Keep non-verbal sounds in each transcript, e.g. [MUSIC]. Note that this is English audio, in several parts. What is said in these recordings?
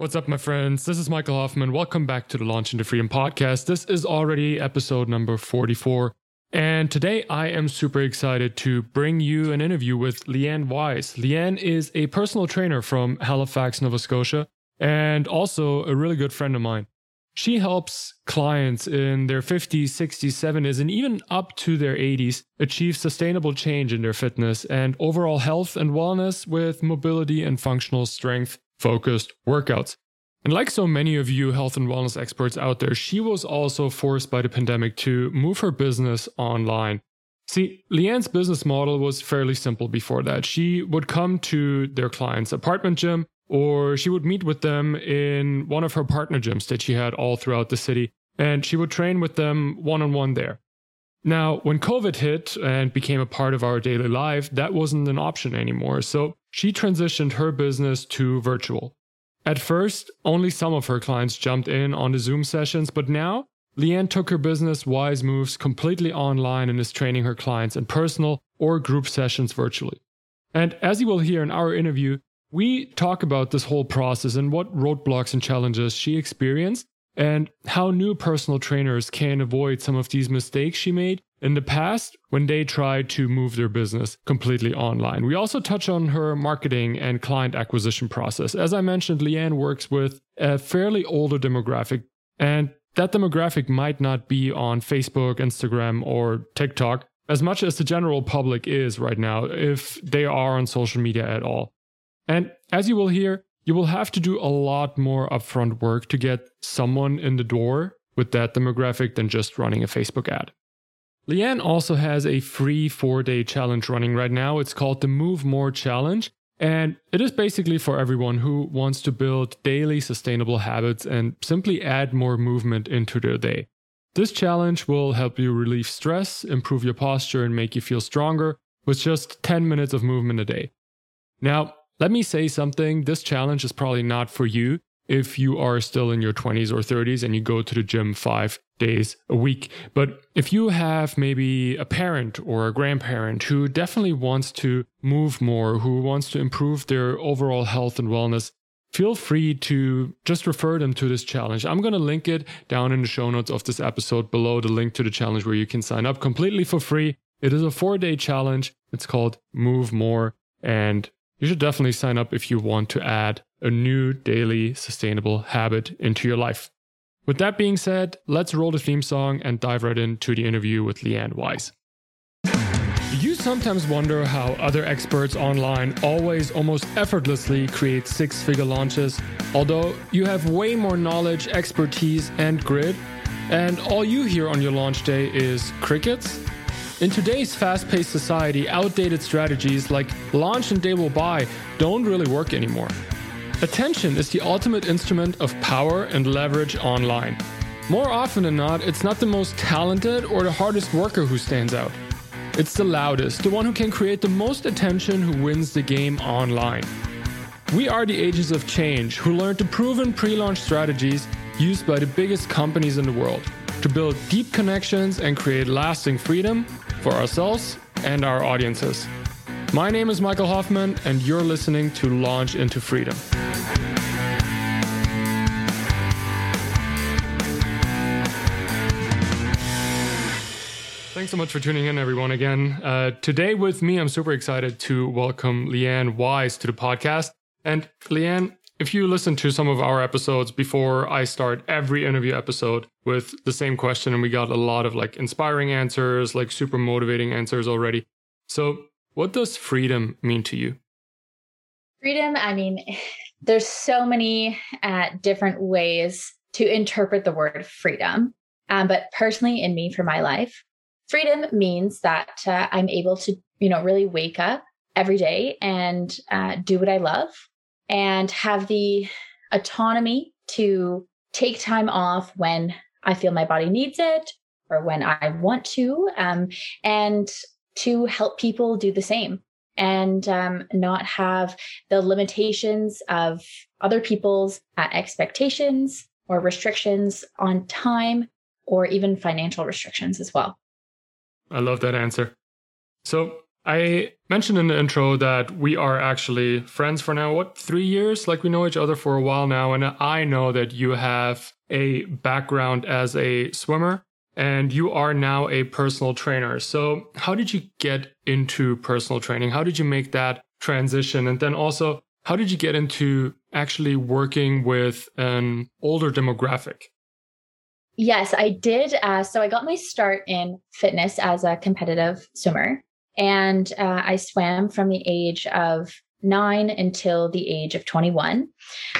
What's up, my friends? This is Michael Hoffman. Welcome back to the Launch into Freedom podcast. This is already episode number 44. And today I am super excited to bring you an interview with Leanne Wise. Leanne is a personal trainer from Halifax, Nova Scotia, and also a really good friend of mine. She helps clients in their 50s, 60s, 70s, and even up to their 80s achieve sustainable change in their fitness and overall health and wellness with mobility and functional strength focused workouts. And like so many of you health and wellness experts out there, she was also forced by the pandemic to move her business online. See, Leanne's business model was fairly simple before that. She would come to their clients' apartment gym, or she would meet with them in one of her partner gyms that she had all throughout the city, and she would train with them one on one there. Now, when COVID hit and became a part of our daily life, that wasn't an option anymore. So she transitioned her business to virtual. At first, only some of her clients jumped in on the Zoom sessions, but now Leanne took her business Wise Moves completely online and is training her clients in personal or group sessions virtually. And as you will hear in our interview, we talk about this whole process and what roadblocks and challenges she experienced and how new personal trainers can avoid some of these mistakes she made in the past when they tried to move their business completely online. We also touch on her marketing and client acquisition process. As I mentioned, Leanne works with a fairly older demographic, and that demographic might not be on Facebook, Instagram, or TikTok as much as the general public is right now, if they are on social media at all. And as you will hear, you will have to do a lot more upfront work to get someone in the door with that demographic than just running a Facebook ad. Leanne also has a free four day challenge running right now. It's called the Move More Challenge. And it is basically for everyone who wants to build daily sustainable habits and simply add more movement into their day. This challenge will help you relieve stress, improve your posture, and make you feel stronger with just 10 minutes of movement a day. Now, let me say something this challenge is probably not for you if you are still in your 20s or 30s and you go to the gym five days a week. But if you have maybe a parent or a grandparent who definitely wants to move more, who wants to improve their overall health and wellness, feel free to just refer them to this challenge. I'm going to link it down in the show notes of this episode below the link to the challenge where you can sign up completely for free. It is a four day challenge. It's called Move More. And you should definitely sign up if you want to add a new daily sustainable habit into your life. With that being said, let's roll the theme song and dive right into the interview with Leanne Wise. You sometimes wonder how other experts online always almost effortlessly create six figure launches, although you have way more knowledge, expertise, and grit, and all you hear on your launch day is crickets? In today's fast paced society, outdated strategies like launch and they will buy don't really work anymore. Attention is the ultimate instrument of power and leverage online. More often than not, it's not the most talented or the hardest worker who stands out. It's the loudest, the one who can create the most attention who wins the game online. We are the agents of change who learned the proven pre launch strategies used by the biggest companies in the world to build deep connections and create lasting freedom for ourselves and our audiences. My name is Michael Hoffman, and you're listening to Launch into Freedom. Thanks so much for tuning in, everyone, again. Uh, today, with me, I'm super excited to welcome Leanne Wise to the podcast. And Leanne, if you listen to some of our episodes before I start every interview episode with the same question, and we got a lot of like inspiring answers, like super motivating answers already. So, what does freedom mean to you? Freedom, I mean, [SIGHS] there's so many uh, different ways to interpret the word freedom. Um, but personally, in me, for my life, freedom means that uh, I'm able to, you know, really wake up every day and uh, do what I love and have the autonomy to take time off when I feel my body needs it or when I want to, um, and to help people do the same and um, not have the limitations of other people's uh, expectations or restrictions on time or even financial restrictions as well. I love that answer. So, I mentioned in the intro that we are actually friends for now, what, three years? Like we know each other for a while now. And I know that you have a background as a swimmer and you are now a personal trainer. So, how did you get into personal training? How did you make that transition? And then also, how did you get into actually working with an older demographic? Yes, I did. Uh, so I got my start in fitness as a competitive swimmer. And uh, I swam from the age of nine until the age of 21.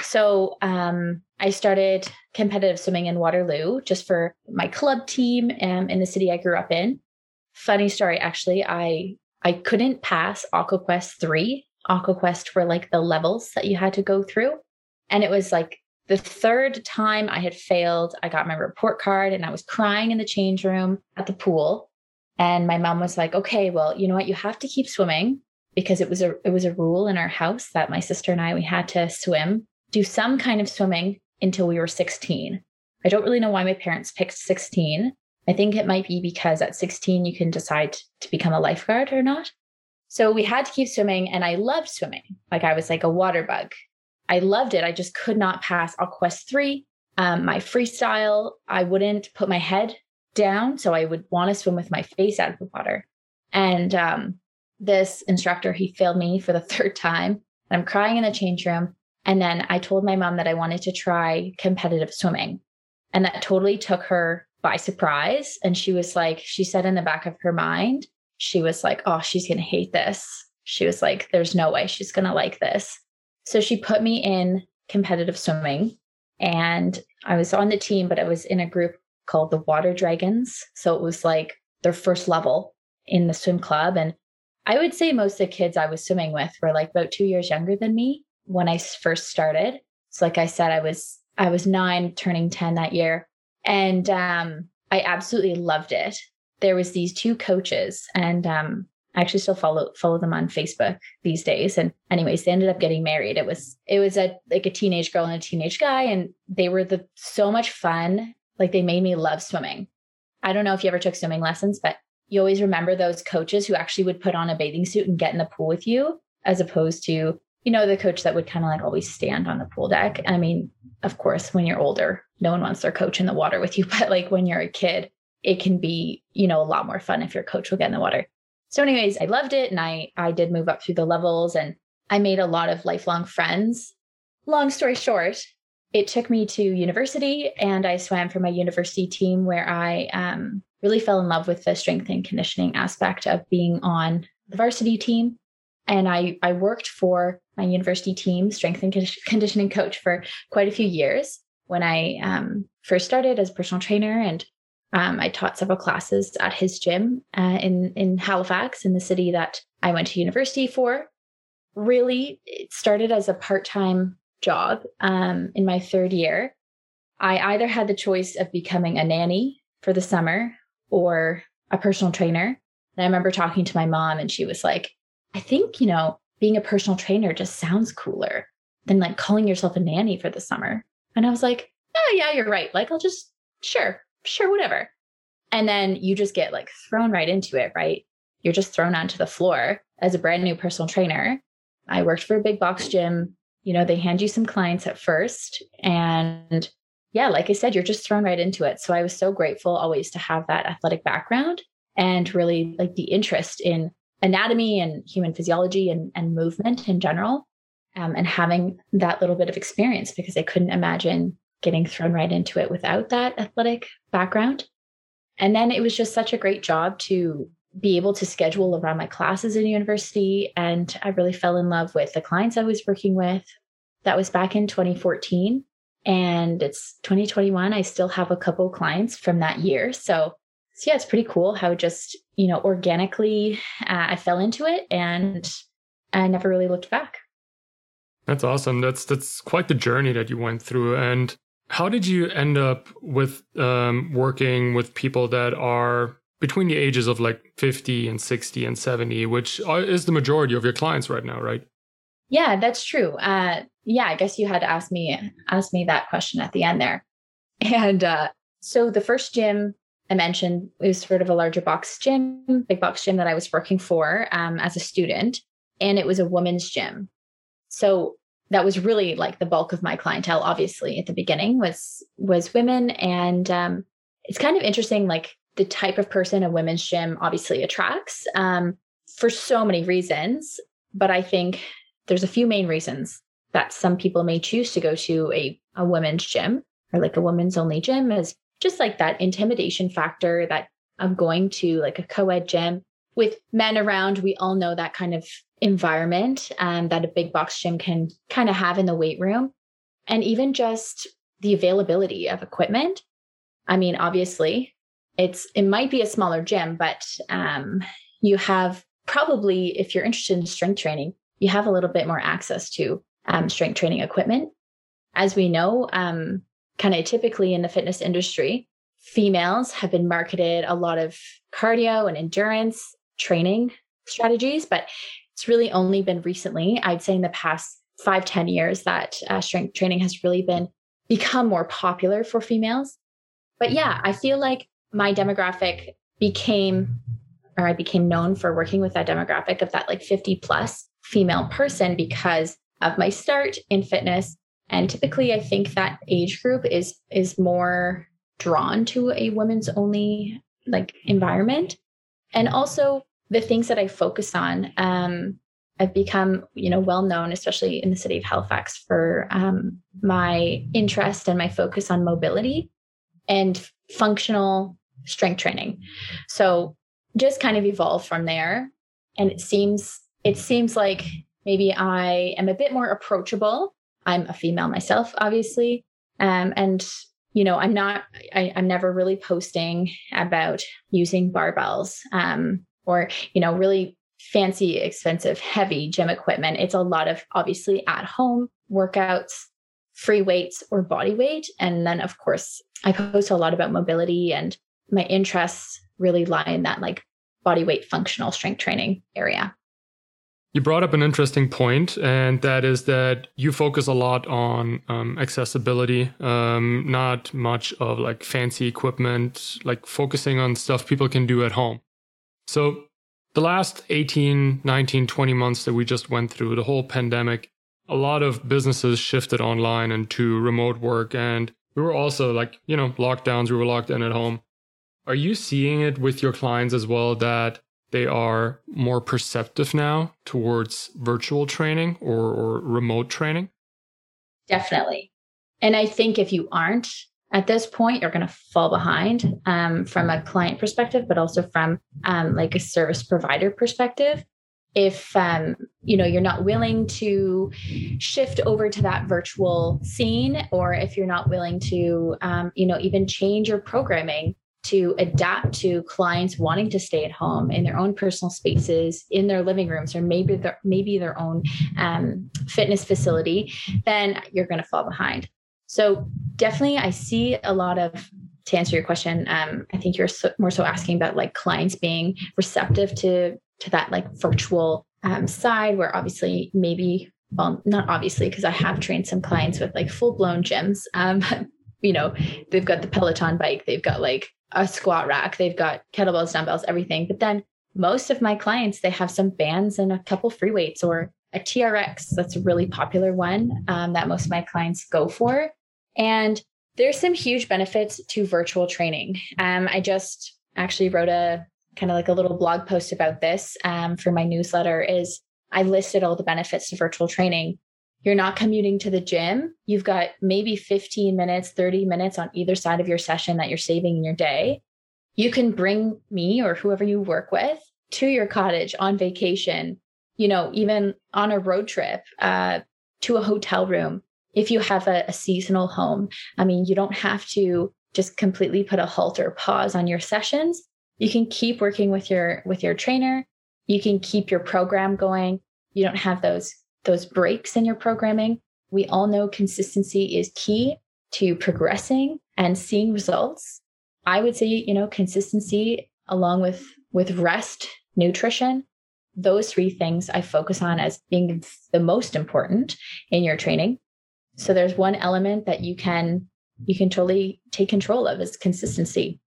So um, I started competitive swimming in Waterloo just for my club team um, in the city I grew up in. Funny story, actually, I I couldn't pass AquaQuest 3. AquaQuest were like the levels that you had to go through. And it was like the third time I had failed, I got my report card and I was crying in the change room at the pool. And my mom was like, okay, well, you know what? You have to keep swimming because it was a it was a rule in our house that my sister and I we had to swim, do some kind of swimming until we were 16. I don't really know why my parents picked 16. I think it might be because at 16 you can decide to become a lifeguard or not. So we had to keep swimming and I loved swimming. Like I was like a water bug. I loved it. I just could not pass AquaQuest 3. Um, my freestyle, I wouldn't put my head down. So I would want to swim with my face out of the water. And um, this instructor, he failed me for the [LAUGHS] third time. I'm crying in the change room. And then I told my mom that I wanted to try competitive swimming. And that totally took her by surprise. And she was like, she said in the back of her mind, she was like, oh, she's going to hate this. She was like, there's no way she's going to like this. So she put me in competitive swimming and I was on the team, but I was in a group called the Water Dragons. So it was like their first level in the swim club. And I would say most of the kids I was swimming with were like about two years younger than me when I first started. So like I said, I was I was nine, turning 10 that year. And um, I absolutely loved it. There was these two coaches and um, I actually still follow follow them on Facebook these days. And anyways, they ended up getting married. It was it was a like a teenage girl and a teenage guy, and they were the so much fun. Like they made me love swimming. I don't know if you ever took swimming lessons, but you always remember those coaches who actually would put on a bathing suit and get in the pool with you, as opposed to you know the coach that would kind of like always stand on the pool deck. I mean, of course, when you're older, no one wants their coach in the water with you, [LAUGHS] but like when you're a kid, it can be you know a lot more fun if your coach will get in the water. So, anyways, I loved it and I I did move up through the levels and I made a lot of lifelong friends. Long story short, it took me to university and I swam for my university team where I um, really fell in love with the strength and conditioning aspect of being on the varsity team. And I, I worked for my university team, strength and conditioning coach, for quite a few years when I um, first started as a personal trainer and um, I taught several classes at his gym uh, in in Halifax, in the city that I went to university for. Really, it started as a part time job um, in my third year. I either had the choice of becoming a nanny for the summer or a personal trainer. And I remember talking to my mom, and she was like, "I think you know, being a personal trainer just sounds cooler than like calling yourself a nanny for the summer." And I was like, "Oh yeah, you're right. Like, I'll just sure." sure, whatever. And then you just get like thrown right into it, right? You're just thrown onto the floor as a brand new personal trainer. I worked for a big box gym. You know, they hand you some clients at first. And yeah, like I said, you're just thrown right into it. So I was so grateful always to have that athletic background and really like the interest in anatomy and human physiology and, and movement in general. Um, and having that little bit of experience because I couldn't imagine getting thrown right into it without that athletic background. And then it was just such a great job to be able to schedule around my classes in university. And I really fell in love with the clients I was working with. That was back in 2014. And it's 2021. I still have a couple clients from that year. So, so yeah, it's pretty cool how just, you know, organically uh, I fell into it and I never really looked back. That's awesome. That's that's quite the journey that you went through. And how did you end up with um, working with people that are between the ages of like 50 and 60 and 70, which is the majority of your clients right now, right? Yeah, that's true. Uh, yeah, I guess you had to ask me ask me that question at the end there. And uh, so the first gym I mentioned was sort of a larger box gym, big box gym that I was working for um, as a student, and it was a women's gym. So that was really like the bulk of my clientele. Obviously, at the beginning was was women, and um, it's kind of interesting, like the type of person a women's gym obviously attracts um, for so many reasons. But I think there's a few main reasons that some people may choose to go to a, a women's gym or like a women's only gym is just like that intimidation factor that of going to like a co-ed gym. With men around we all know that kind of environment um, that a big box gym can kind of have in the weight room. And even just the availability of equipment. I mean obviously it's it might be a smaller gym but um, you have probably if you're interested in strength training you have a little bit more access to um, strength training equipment as we know um, kind of typically in the fitness industry, females have been marketed a lot of cardio and endurance training strategies, but it's really only been recently, I'd say in the past five ten years, that uh, strength training has really been become more popular for females. But yeah, I feel like my demographic became, or I became known for working with that demographic of that like 50 plus female person because of my start in fitness. And typically i think that age group is is more drawn to a women's only like environment. And also the things that i focus on um, i've become you know well known especially in the city of halifax for um, my interest and my focus on mobility and functional strength training. So just kind of evolved from there. And it seems it seems like maybe i am a bit more approachable I'm a female myself, obviously. Um, and you know, I'm not, I, am never really posting about using barbells um, or, you know, really fancy, expensive, heavy gym equipment. It's a lot of obviously at home workouts, free weights or body weight. And then, of course, I post a lot about mobility and my interests really lie in that like body weight functional strength training area. You brought up an interesting point, and that is that you focus a lot on um, accessibility, um, not much of like fancy equipment, like focusing on stuff people can do at home. So, the last 18, 19, 20 months that we just went through, the whole pandemic, a lot of businesses shifted online and to remote work. And we were also like, you know, lockdowns, we were locked in at home. Are you seeing it with your clients as well that they are more perceptive now towards virtual training or, or remote training? Definitely. And I think if you aren't at this point, you're going to fall behind um, from a client perspective, but also from um, like a service provider perspective. If um, you know you're not willing to shift over to that virtual scene, or if you're not willing to, um, you know, even change your programming to adapt to clients wanting to stay at home in their own personal spaces, in their living rooms, or maybe their maybe their own um, fitness facility, then you're going to fall behind. So definitely, I see a lot of. To answer your question, um, I think you're so, more so asking about like clients being receptive to to that like virtual um, side, where obviously maybe well, not obviously because I have trained some clients with like full blown gyms. Um, [LAUGHS] you know, they've got the Peloton bike, they've got like a squat rack, they've got kettlebells, dumbbells, everything. But then most of my clients, they have some bands and a couple free weights or a TRX. That's a really popular one um, that most of my clients go for. And there's some huge benefits to virtual training. Um, I just actually wrote a kind of like a little blog post about this um, for my newsletter is I listed all the benefits to virtual training you're not commuting to the gym. You've got maybe 15 minutes, 30 minutes on either side of your session that you're saving in your day. You can bring me or whoever you work with to your cottage on vacation, you know, even on a road trip uh, to a hotel room. If you have a, a seasonal home, I mean, you don't have to just completely put a halt or pause on your sessions. You can keep working with your with your trainer. You can keep your program going. You don't have those those breaks in your programming. We all know consistency is key to progressing and seeing results. I would say, you know, consistency along with with rest, nutrition, those three things I focus on as being the most important in your training. So there's one element that you can you can totally take control of is consistency.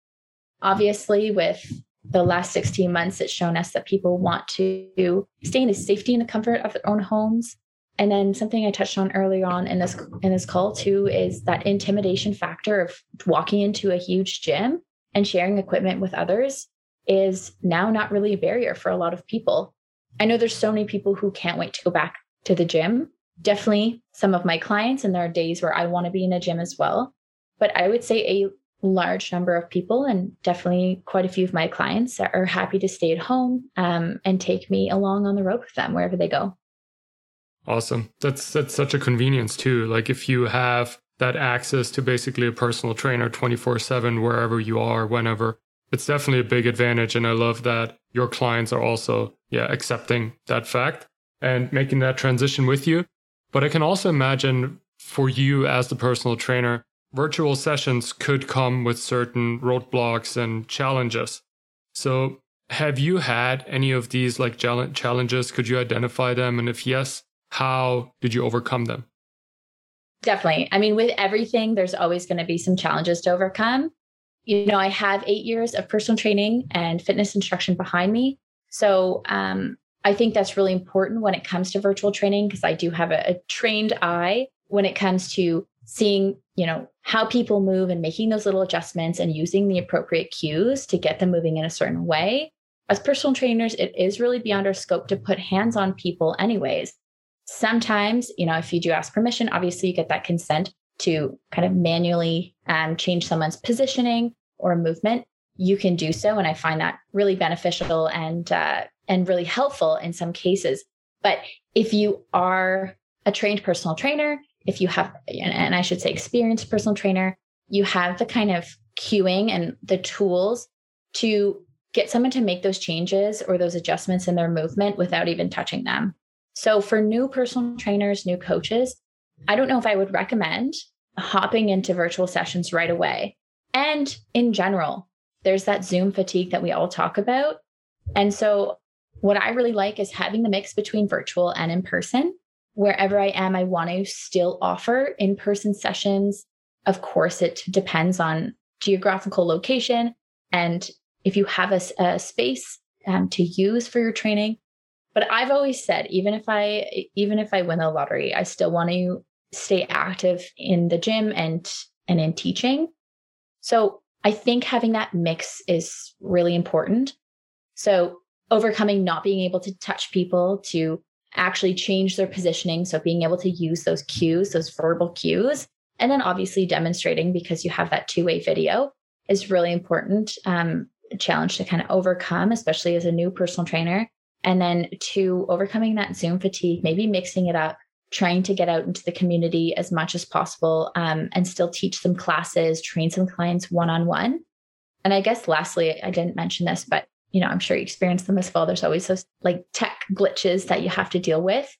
obviously, with the last 16 months, it's shown us that people want to stay in the safety and the comfort of their own homes. And then something I touched on earlier on in this in this call too is that intimidation factor of walking into a huge gym and sharing equipment with others is now not really a barrier for a lot of people. I know there's so many people who can't wait to go back to the gym. Definitely some of my clients, and there are days where I want to be in a gym as well. But I would say a large number of people, and definitely quite a few of my clients, are happy to stay at home um, and take me along on the road with them wherever they go. Awesome. That's that's such a convenience too. Like if you have that access to basically a personal trainer 24/7 wherever you are whenever it's definitely a big advantage and I love that your clients are also yeah accepting that fact and making that transition with you. But I can also imagine for you as the personal trainer virtual sessions could come with certain roadblocks and challenges. So, have you had any of these like challenges? Could you identify them? And if yes, how did you overcome them? Definitely. I mean, with everything, there's always going to be some challenges to overcome. You know, I have eight years of personal training and fitness instruction behind me. So um, I think that's really important when it comes to virtual training because I do have a, a trained eye when it comes to seeing you know how people move and making those little adjustments and using the appropriate cues to get them moving in a certain way. As personal trainers it is really beyond our scope to put hands on people anyways. Sometimes you know if you do ask permission obviously you get that consent to kind of manually um, change someone's positioning or movement. You can do so and i find that really beneficial and uh, and really helpful in some cases. But if you are a trained personal trainer if you have, and I should say experienced personal trainer, you have the kind of cueing and the tools to get someone to make those changes or those adjustments in their movement without even touching them. So for new personal trainers, new coaches, I don't know if I would recommend hopping into virtual sessions right away. And in general, there's that Zoom fatigue that we all talk about. And so what I really like is having the mix between virtual and in person wherever I am, I want to still offer in person sessions. Of course, it depends on geographical location and if you have a, a space um, to use for your training. But I've always said, even if I even if I win the lottery, I still want to stay active in the gym and and in teaching. So I think having that mix is really important. So overcoming not being able to touch people to actually change their positioning. So being able to use those cues, those verbal cues, and then obviously demonstrating because you have that two way video is really important. Um, challenge to kind of overcome, especially as a new personal trainer. And then to overcoming that Zoom fatigue, maybe mixing it up, trying to get out into the community as much as possible um, and still teach some classes, train some clients one on one. And I guess lastly, I didn't mention this, but you know, I'm sure you experience them as well. There's always those like tech glitches that you have to deal with.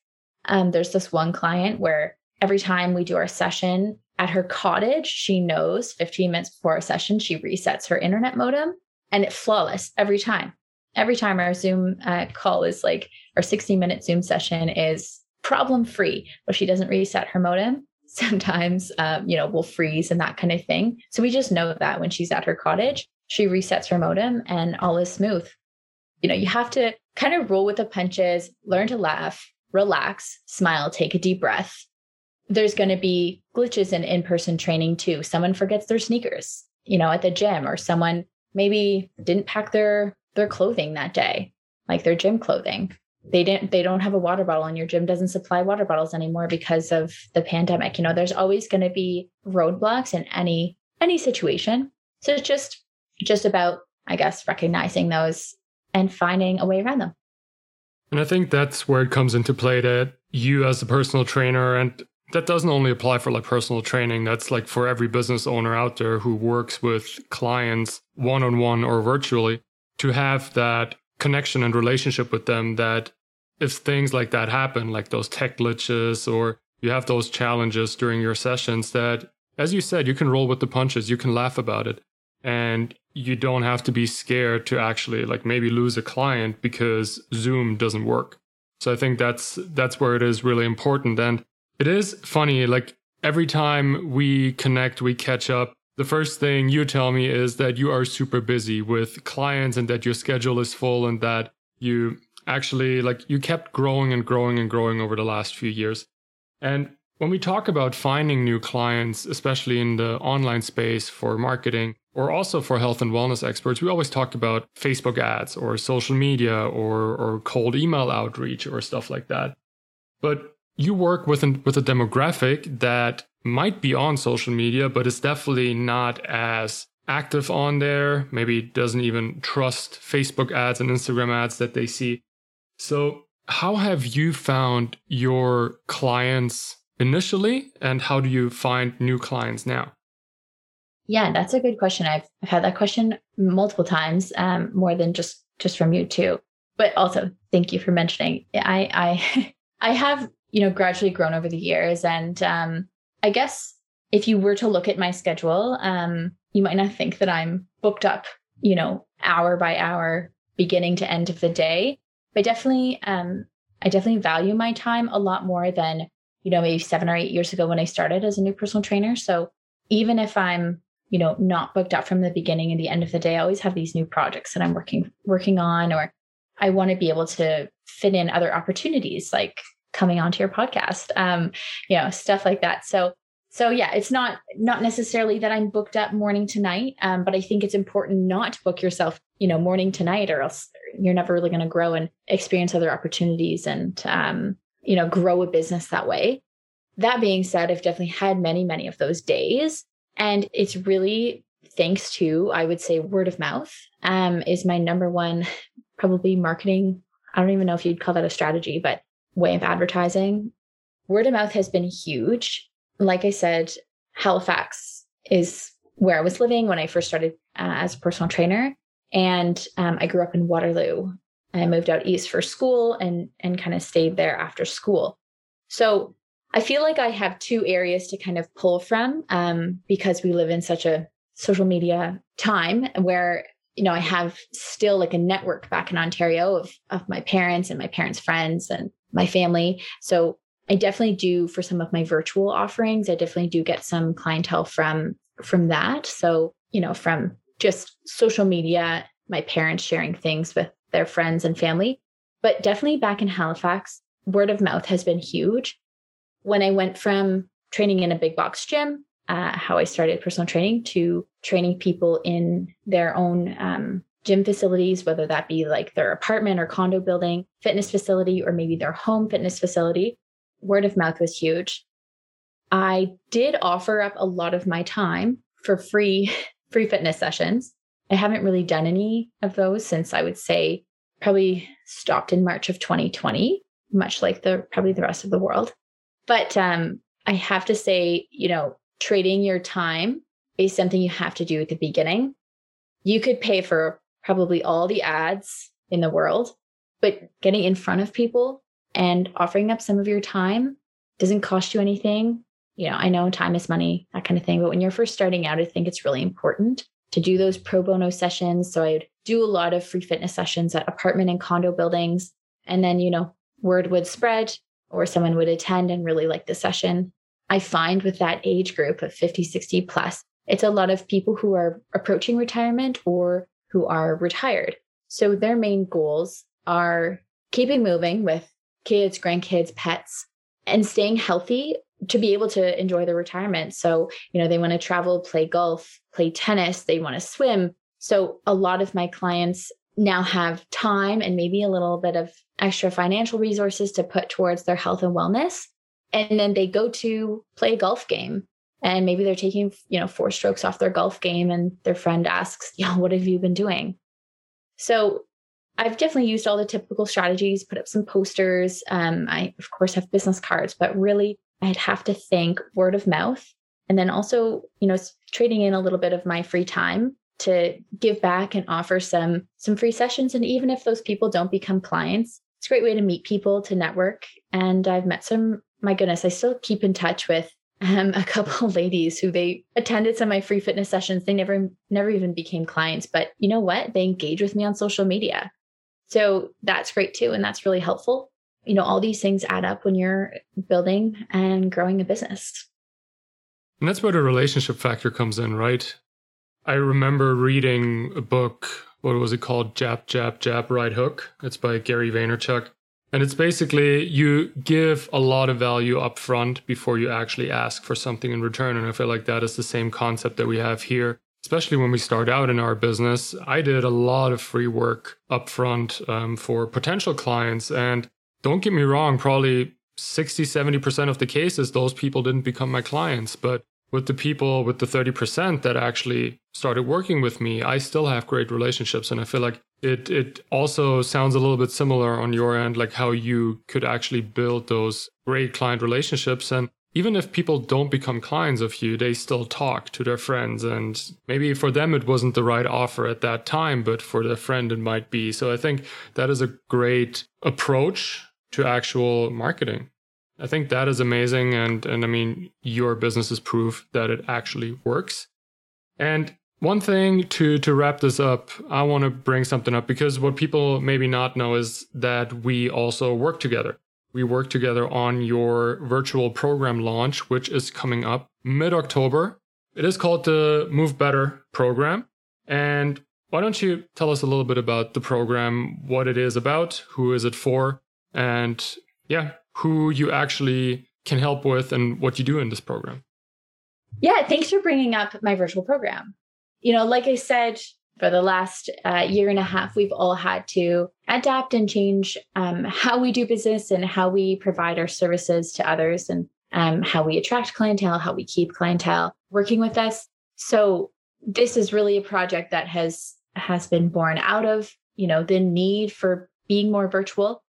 Um, there's this one client where every time we do our session at her cottage, she knows 15 minutes before our session, she resets her internet modem and it's flawless every time. Every time our Zoom uh, call is like, our 60 minute Zoom session is problem free, but she doesn't reset her modem. [LAUGHS] Sometimes, um, you know, will freeze and that kind of thing. So we just know that when she's at her cottage, she resets her modem and all is smooth. You know, you have to kind of roll with the punches, learn to laugh, relax, smile, take a deep breath. There's going to be glitches in in person training too. Someone forgets their sneakers, you know, at the gym, or someone maybe didn't pack their their clothing that day, like their gym clothing. They didn't they don't have a water bottle and your gym doesn't supply water bottles anymore because of the pandemic. You know, there's always going to be roadblocks in any any situation. So it's just just about, I guess, recognizing those and finding a way around them. And I think that's where it comes into play that you, as a personal trainer, and that doesn't only apply for like personal training, that's like for every business owner out there who works with clients one on one or virtually, to have that connection and relationship with them that if things like that happen, like those tech glitches or you have those challenges during your sessions, that as you said, you can roll with the punches, you can laugh about it. And you don't have to be scared to actually like maybe lose a client because Zoom doesn't work. So I think that's that's where it is really important and it is funny like every time we connect we catch up the first thing you tell me is that you are super busy with clients and that your schedule is full and that you actually like you kept growing and growing and growing over the last few years. And when we talk about finding new clients, especially in the online space for marketing or also for health and wellness experts, we always talk about Facebook ads or social media or, or cold email outreach or stuff like that. But you work with, an, with a demographic that might be on social media, but is definitely not as active on there, maybe doesn't even trust Facebook ads and Instagram ads that they see. So, how have you found your clients initially, and how do you find new clients now? Yeah, that's a good question. I've, I've had that question multiple times, um, more than just just from you too. But also, thank you for mentioning. I I [LAUGHS] I have you know gradually grown over the years, and um, I guess if you were to look at my schedule, um, you might not think that I'm booked up, you know, hour by hour, beginning to end of the day. But definitely, um, I definitely value my time a lot more than you know, maybe seven or eight years ago when I started as a new personal trainer. So even if I'm, you know, not booked up from the beginning and the end of the day, I always have these new projects that I'm working working on, or I want to be able to fit in other opportunities like coming onto your podcast, um, you know, stuff like that. So so yeah, it's not not necessarily that I'm booked up morning to night, um, but I think it's important not to book yourself, you know, morning to night, or else you're never really going to grow and experience other opportunities and um, you know, grow a business that way. That being said, I've definitely had many, many of those days. And it's really thanks to, I would say, word of mouth um, is my number one, probably marketing. I don't even know if you'd call that a strategy, but way of advertising. Word of mouth has been huge. Like I said, Halifax is where I was living when I first started uh, as a personal trainer. And um, I grew up in Waterloo I moved out east for school and and kind of stayed there after school. So I feel like I have two areas to kind of pull from um, because we live in such a social media time where you know I have still like a network back in Ontario of of my parents and my parents' friends and my family. So I definitely do for some of my virtual offerings. I definitely do get some clientele from from that. So you know from just social media, my parents sharing things with their friends and family. But definitely back in Halifax, word of mouth has been huge. When I went from training in a big box gym, uh, how I started personal training, to training people in their own um, gym facilities, whether that be like their apartment or condo building, fitness facility, or maybe their home fitness facility, word of mouth was huge. I did offer up a lot of my time for free [LAUGHS] free fitness sessions I haven't really done any of those since I would say probably stopped in March of 2020, much like the probably the rest of the world. But um, I have to say, you know, trading your time is something you have to do at the beginning. You could pay for probably all the ads in the world, but getting in front of people and offering up some of your time doesn't cost you anything. You know, I know time is money, that kind of thing. But when you're first starting out, I think it's really important to do those pro bono sessions. So I'd do a lot of free fitness sessions at apartment and condo buildings. And then, you know, word would spread or someone would attend and really like the session. I find with that age group of 50, 60 plus, it's a lot of people who are approaching retirement or who are retired. So their main goals are keeping moving with kids, grandkids, pets, and staying healthy to be able to enjoy their retirement. So, you know, they want to travel, play golf, play tennis, they want to swim. So, a lot of my clients now have time and maybe a little bit of extra financial resources to put towards their health and wellness. And then they go to play a golf game and maybe they're taking, you know, four strokes off their golf game and their friend asks, "Yeah, what have you been doing?" So, I've definitely used all the typical strategies, put up some posters. Um, I, of course, have business cards, but really I'd have to think word of mouth and then also, you know, trading in a little bit of my free time to give back and offer some some free sessions and even if those people don't become clients, it's a great way to meet people, to network. And I've met some my goodness, I still keep in touch with um, a [LAUGHS] couple ladies who they attended some of my free fitness sessions. They never never even became clients, but you know what? They engage with me on social media. So that's great too. And that's really helpful you know, all these things add up when you're building and growing a business. And that's where the relationship factor comes in, right? I remember reading a book, what was it called? Jab, Jab, Jab, Right Hook. It's by Gary Vaynerchuk. And it's basically you give a lot of value up front before you actually ask for something in return. And I feel like that is the same concept that we have here, especially when we start out in our business. I did a lot of free work up front um, for potential clients. And don't get me wrong, probably 60, 70% of the cases, those people didn't become my clients. But with the people, with the 30% that actually started working with me, I still have great relationships. And I feel like it it also sounds a little bit similar on your end, like how you could actually build those great client relationships. And even if people don't become clients of you, they still talk to their friends. And maybe for them, it wasn't the right offer at that time, but for their friend, it might be. So I think that is a great approach to actual marketing. I think that is amazing. And, and I mean, your business is proof that it actually works. And one thing to to wrap this up, I want to bring something up because what people maybe not know is that we also work together. We work together on your virtual program launch, which is coming up mid October. It is called the Move Better program. And why don't you tell us a little bit about the program, what it is about, who is it for, and yeah, who you actually can help with and what you do in this program? Yeah, thanks for bringing up my virtual program you know, like I said, for the last uh, year and a half, we've all had to adapt and change um, how we do business and how we provide our services to others and um, how we attract clientele, how we keep clientele working with us. So this is really a project that has has been born out of you know the need for being more virtual,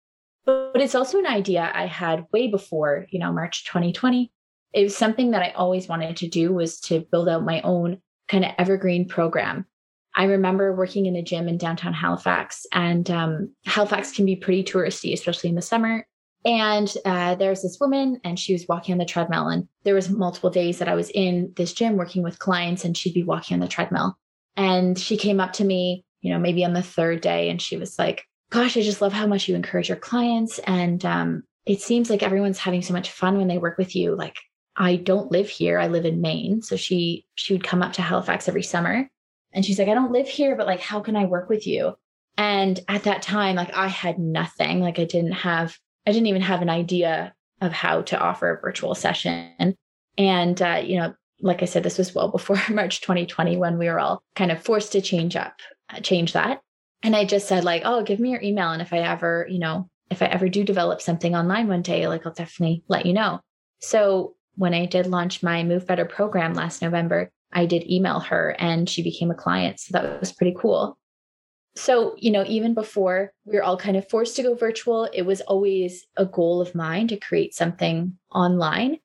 but it's also an idea I had way before you know March 2020. It was something that I always wanted to do was to build out my own kind of evergreen program. I remember working in a gym in downtown Halifax, and um, Halifax can be pretty touristy, especially in the summer. And uh, there was this woman, and she was walking on the treadmill. And there was multiple days that I was in this gym working with clients, and she'd be walking on the treadmill. And she came up to me, you know, maybe on the third day, and she was like, "Gosh, I just love how much you encourage your clients, and um, it seems like everyone's having so much fun when they work with you. Like, I don't live here. I live in Maine. So she she would come up to Halifax every summer and she's like, I don't live here, but like how can I work with you? And at that time, like I had nothing. Like I didn't have I didn't even have an idea of how to offer a virtual session. And uh, you know, like I said, this was well [LAUGHS] before March 2020 when we were all kind of forced to change up, uh, change that. And I just said, like, oh, give me your email. And if I ever, you know, if I ever do develop something online one day, like I'll definitely let you know. So when I did launch my Move Better program last November, I did email her and she became a client. So that was pretty cool. So, you know, even before we were all kind of forced to go virtual, it was always a goal of mine to create something online.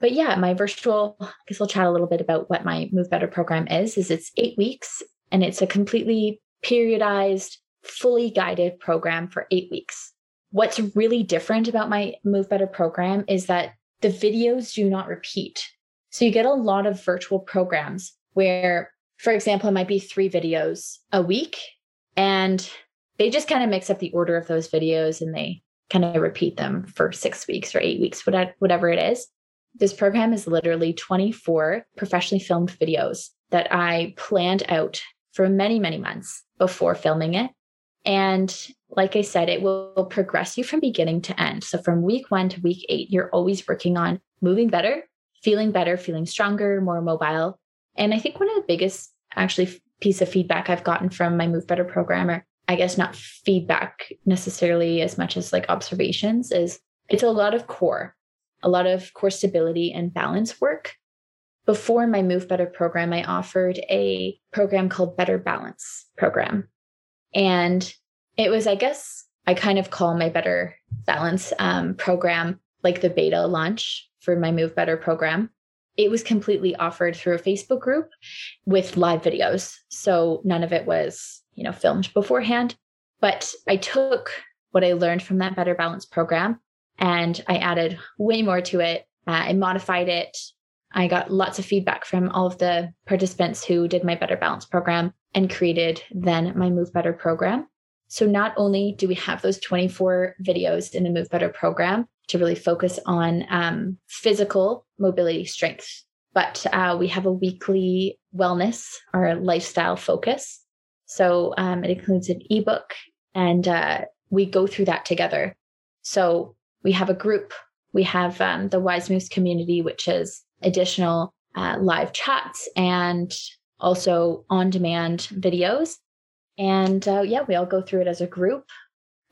But yeah, my virtual, I guess we'll chat a little bit about what my Move Better program is, is it's eight weeks and it's a completely periodized, fully guided program for eight weeks. What's really different about my Move Better program is that the videos do not repeat. So you get a lot of virtual programs where, for example, it might be three videos a week and they just kind of mix up the order of those videos and they kind of repeat them for six weeks or eight weeks, whatever it is. This program is literally 24 professionally filmed videos that I planned out for many, many months before filming it. And like I said, it will progress you from beginning to end. So from week one to week eight, you're always working on moving better, feeling better, feeling stronger, more mobile. And I think one of the biggest actually piece of feedback I've gotten from my Move Better program, or I guess not feedback necessarily as much as like observations, is it's a lot of core, a lot of core stability and balance work. Before my Move Better program, I offered a program called Better Balance Program. And it was, I guess, I kind of call my Better Balance um, program like the beta launch for my Move Better program. It was completely offered through a Facebook group with live videos. So none of it was, you know, filmed beforehand. But I took what I learned from that Better Balance program and I added way more to it. Uh, I modified it. I got lots of feedback from all of the participants who did my Better Balance program and created then my Move Better program. So not only do we have those 24 videos in the Move Better program to really focus on um, physical mobility strength, but uh, we have a weekly wellness or lifestyle focus. So um, it includes an ebook, and uh, we go through that together. So we have a group. We have um, the Wise Moves community, which is additional uh, live chats and also on demand videos. And uh, yeah, we all go through it as a group.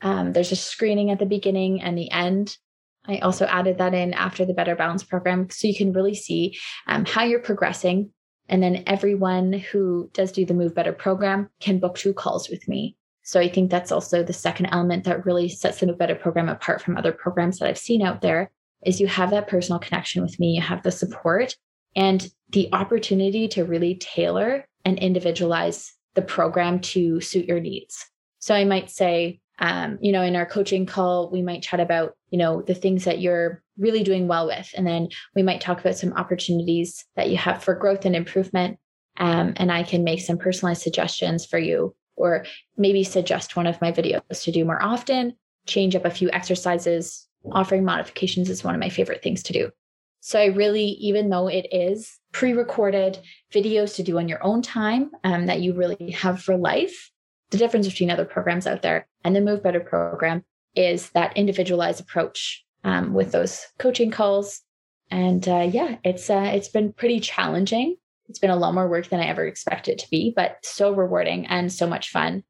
Um, there's a screening at the beginning and the end. I also added that in after the Better Balance program so you can really see um, how you're progressing. And then everyone who does do the Move Better program can book two calls with me. So I think that's also the second element that really sets the Move Better program apart from other programs that I've seen out there is you have that personal connection with me, you have the support and the opportunity to really tailor and individualize the program to suit your needs. So I might say, um, you know, in our coaching call, we might chat about, you know, the things that you're really doing well with. And then we might talk about some opportunities that you have for growth and improvement. Um, and I can make some personalized suggestions for you, or maybe suggest one of my videos to do more often, change up a few exercises. Offering modifications is one of my favorite things to do. So I really, even though it is pre recorded videos to do on your own time um, that you really have for life, the difference between other programs out there and the Move Better program is that individualized approach um, with those coaching calls. And uh, yeah, it's uh, it's been pretty challenging. It's been a lot more work than I ever expected it to be, but so rewarding and so much fun.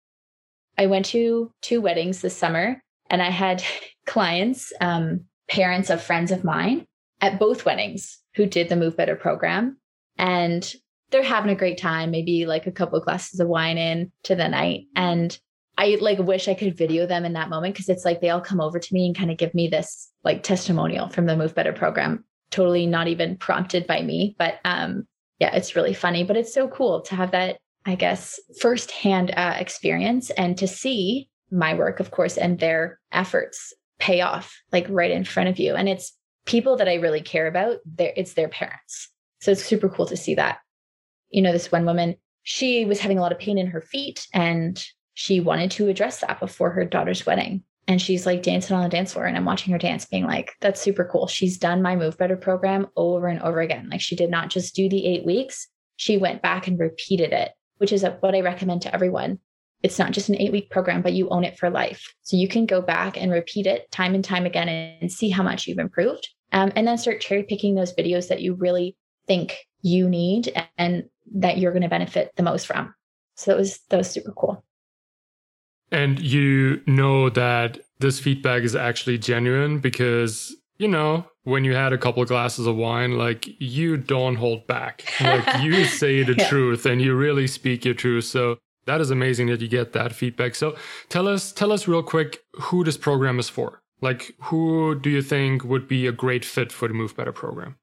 I went to two weddings this summer, and I had clients, um, parents of friends of mine, at both weddings who did the Move Better program. And they're having a great time, maybe like a couple of glasses of wine in to the night. And I like wish I could video them in that moment because it's like they all come over to me and kind of give me this like testimonial from the Move Better program, totally not even prompted by me. But um yeah, it's really funny, but it's so cool to have that, I guess, firsthand uh, experience and to see my work, of course, and their efforts pay off like right in front of you. And it's people that I really care about, it's their parents. So it's super cool to see that you know, this one woman, she was having a lot of pain in her feet and she wanted to address that before her daughter's wedding. And she's like dancing on the dance floor, and I'm watching her dance, being like, that's super cool. She's done my Move Better program over and over again. Like, she did not just do the eight weeks, she went back and repeated it, which is what I recommend to everyone. It's not just an eight week program, but you own it for life. So you can go back and repeat it time and time again and see how much you've improved. Um, and then start cherry picking those videos that you really think you need and that you're going to benefit the most from. So that was that was super cool. And you know that this feedback is actually genuine because you know when you had a couple of glasses of wine like you don't hold back like you [LAUGHS] say the yeah. truth and you really speak your truth so that is amazing that you get that feedback so tell us tell us real quick who this program is for like who do you think would be a great fit for the move better program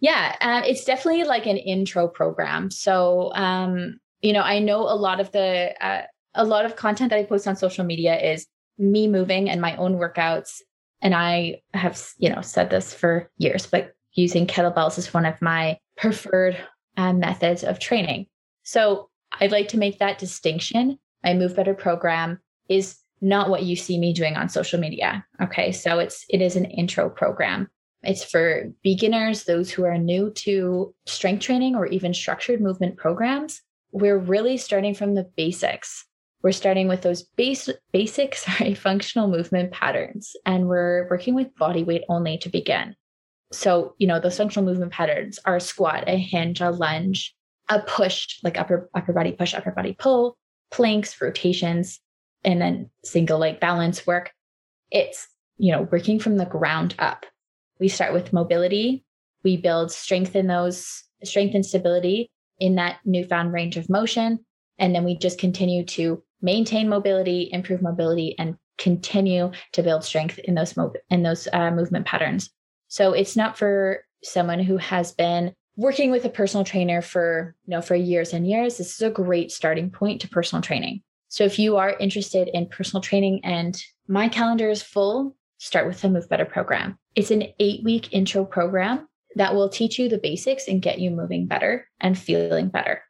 yeah, um, it's definitely like an intro program. So, um, you know, I know a lot of the uh, a lot of content that I post on social media is me moving and my own workouts. And I have, you know, said this for years, but using kettlebells is one of my preferred uh, methods of training. So I'd like to make that distinction. My Move Better program is not what you see me doing on social media. Okay. So it's, it is an intro program. It's for beginners, those who are new to strength training or even structured movement programs. We're really starting from the basics. We're starting with those base, basic [LAUGHS] sorry, functional movement patterns, and we're working with body weight only to begin. So, you know, those functional movement patterns are a squat, a hinge, a lunge, a push, like upper upper body push, upper body pull, planks, rotations, and then single leg balance work. It's, you know, working from the ground up. We start with mobility. We build strength in those, strength and stability in that newfound range of motion. And then we just continue to maintain mobility, improve mobility, and continue to build strength in those mo- in those uh, movement patterns. So it's not for someone who has been working with a personal trainer for you know for years and years. This is a great starting point to personal training. So if you are interested in personal training and my calendar is full start with the Move Better program. It's an eight week intro program that will teach you the basics and get you moving better and feeling better.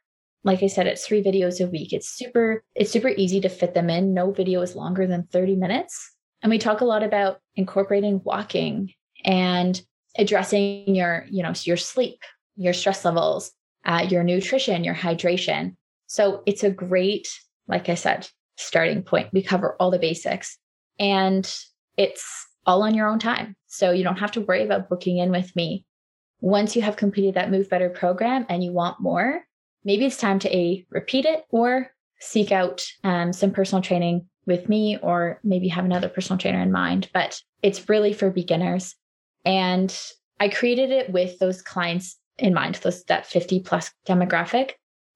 Like I said, it's three videos a week. It's super, it's super easy to fit them in. No video is longer than 30 minutes. And we talk a lot about incorporating walking and addressing your, you know, your sleep, your stress levels, uh, your nutrition, your hydration. So it's a great, like I said, starting point. We cover all the basics and it's all on your own time. So you don't have to worry about booking in with me. Once you have completed that Move Better program and you want more, maybe it's time to A, repeat it or seek out um, some personal training with me or maybe have another personal trainer in mind. But it's really for beginners. And I created it with those clients in mind, those that 50 plus demographic,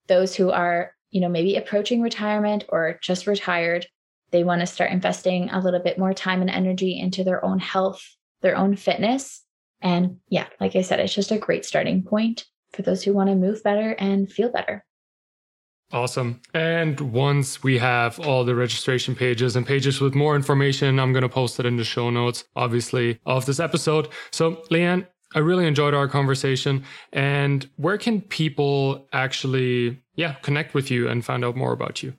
those who are, you know, maybe approaching retirement or just retired. They want to start investing a little bit more time and energy into their own health, their own fitness. And yeah, like I said, it's just a great starting point for those who want to move better and feel better. Awesome. And once we have all the registration pages and pages with more information, I'm going to post it in the show notes, obviously, of this episode. So, Leanne, I really enjoyed our conversation. And where can people actually, yeah, connect with you and find out more about you?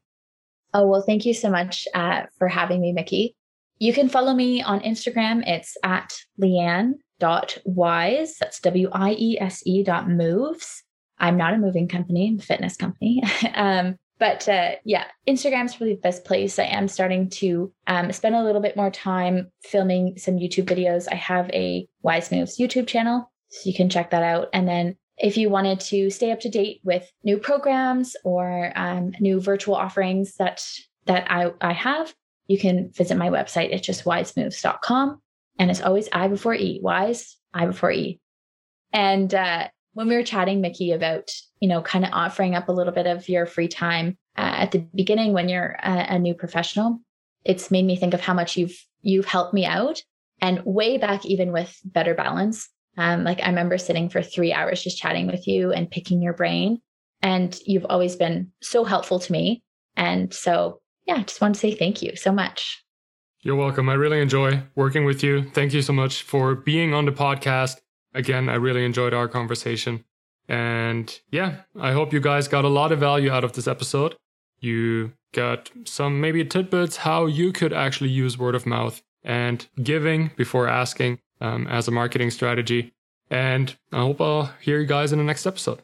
Oh, well, thank you so much uh, for having me, Mickey. You can follow me on Instagram. It's at leanne.wiese. That's W I E S E dot moves. I'm not a moving company, I'm a fitness company. [LAUGHS] um, but uh, yeah, Instagram's really the best place. I am starting to um, spend a little bit more time filming some YouTube videos. I have a Wiese Moves YouTube channel, so you can check that out. And then if you wanted to stay up to date with new programs or um, new virtual offerings that that I, I have, you can visit my website. It's just wiesemoves.com. And it's always I before E, wise, I before E. And uh, when we were chatting, Mickey, about, you know, kind of offering up a little bit of your free time uh, at the beginning when you're a, a new professional, it's made me think of how much you've you've helped me out. And way back, even with Better Balance, um, like I remember sitting for three hours just chatting with you and picking your brain. And you've always been so helpful to me. And so, yeah, just want to say thank you so much. You're welcome. I really enjoy working with you. Thank you so much for being on the podcast Again, I really enjoyed our conversation. And yeah, I hope you guys got a lot of value out of this episode. You got some maybe tidbits how you could actually use word of mouth and giving before asking um, as a marketing strategy. And I hope I'll hear you guys in the next episode.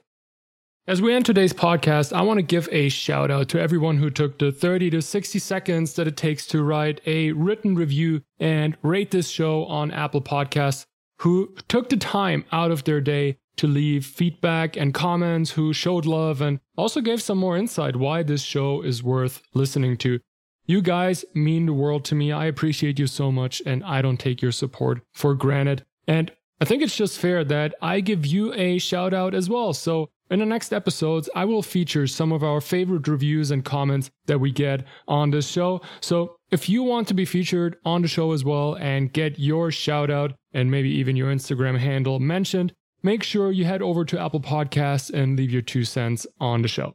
As we end today's podcast, I want to give a shout out to everyone who took the 30 to 60 seconds that it takes to write a written review and rate this show on Apple Podcasts who took the time out of their day to leave feedback and comments, who showed love and also gave some more insight why this show is worth listening to. You guys mean the world to me. I appreciate you so much and I don't take your support for granted. And I think it's just fair that I give you a shout out as well. So in the next episodes, I will feature some of our favorite reviews and comments that we get on this show. So if you want to be featured on the show as well and get your shout out and maybe even your Instagram handle mentioned, make sure you head over to Apple Podcasts and leave your two cents on the show.